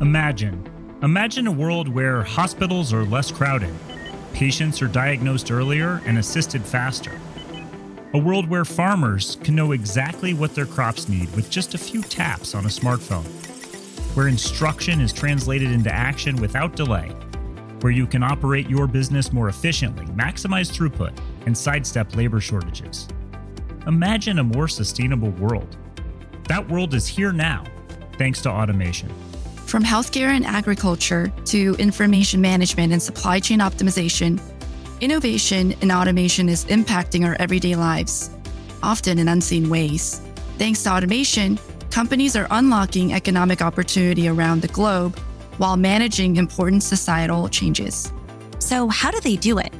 Imagine. Imagine a world where hospitals are less crowded, patients are diagnosed earlier and assisted faster. A world where farmers can know exactly what their crops need with just a few taps on a smartphone. Where instruction is translated into action without delay. Where you can operate your business more efficiently, maximize throughput, and sidestep labor shortages. Imagine a more sustainable world. That world is here now, thanks to automation. From healthcare and agriculture to information management and supply chain optimization, innovation and automation is impacting our everyday lives, often in unseen ways. Thanks to automation, companies are unlocking economic opportunity around the globe while managing important societal changes. So, how do they do it?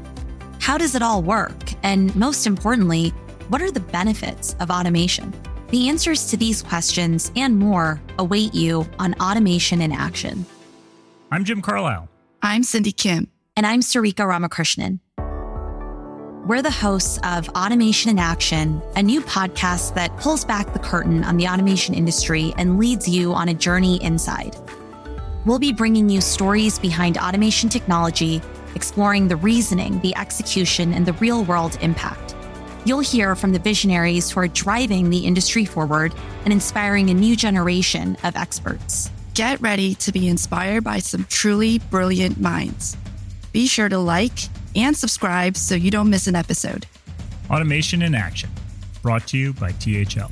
How does it all work? And most importantly, what are the benefits of automation? The answers to these questions and more await you on Automation in Action. I'm Jim Carlisle. I'm Syndie Kim. And I'm Sarika Ramakrishnan. We're the hosts of Automation in Action, a new podcast that pulls back the curtain on the automation industry and leads you on a journey inside. We'll be bringing you stories behind automation technology, exploring the reasoning, the execution, and the real world impact. You'll hear from the visionaries who are driving the industry forward and inspiring a new generation of experts. Get ready to be inspired by some truly brilliant minds. Be sure to like and subscribe so you don't miss an episode. Automation in Action, brought to you by THL.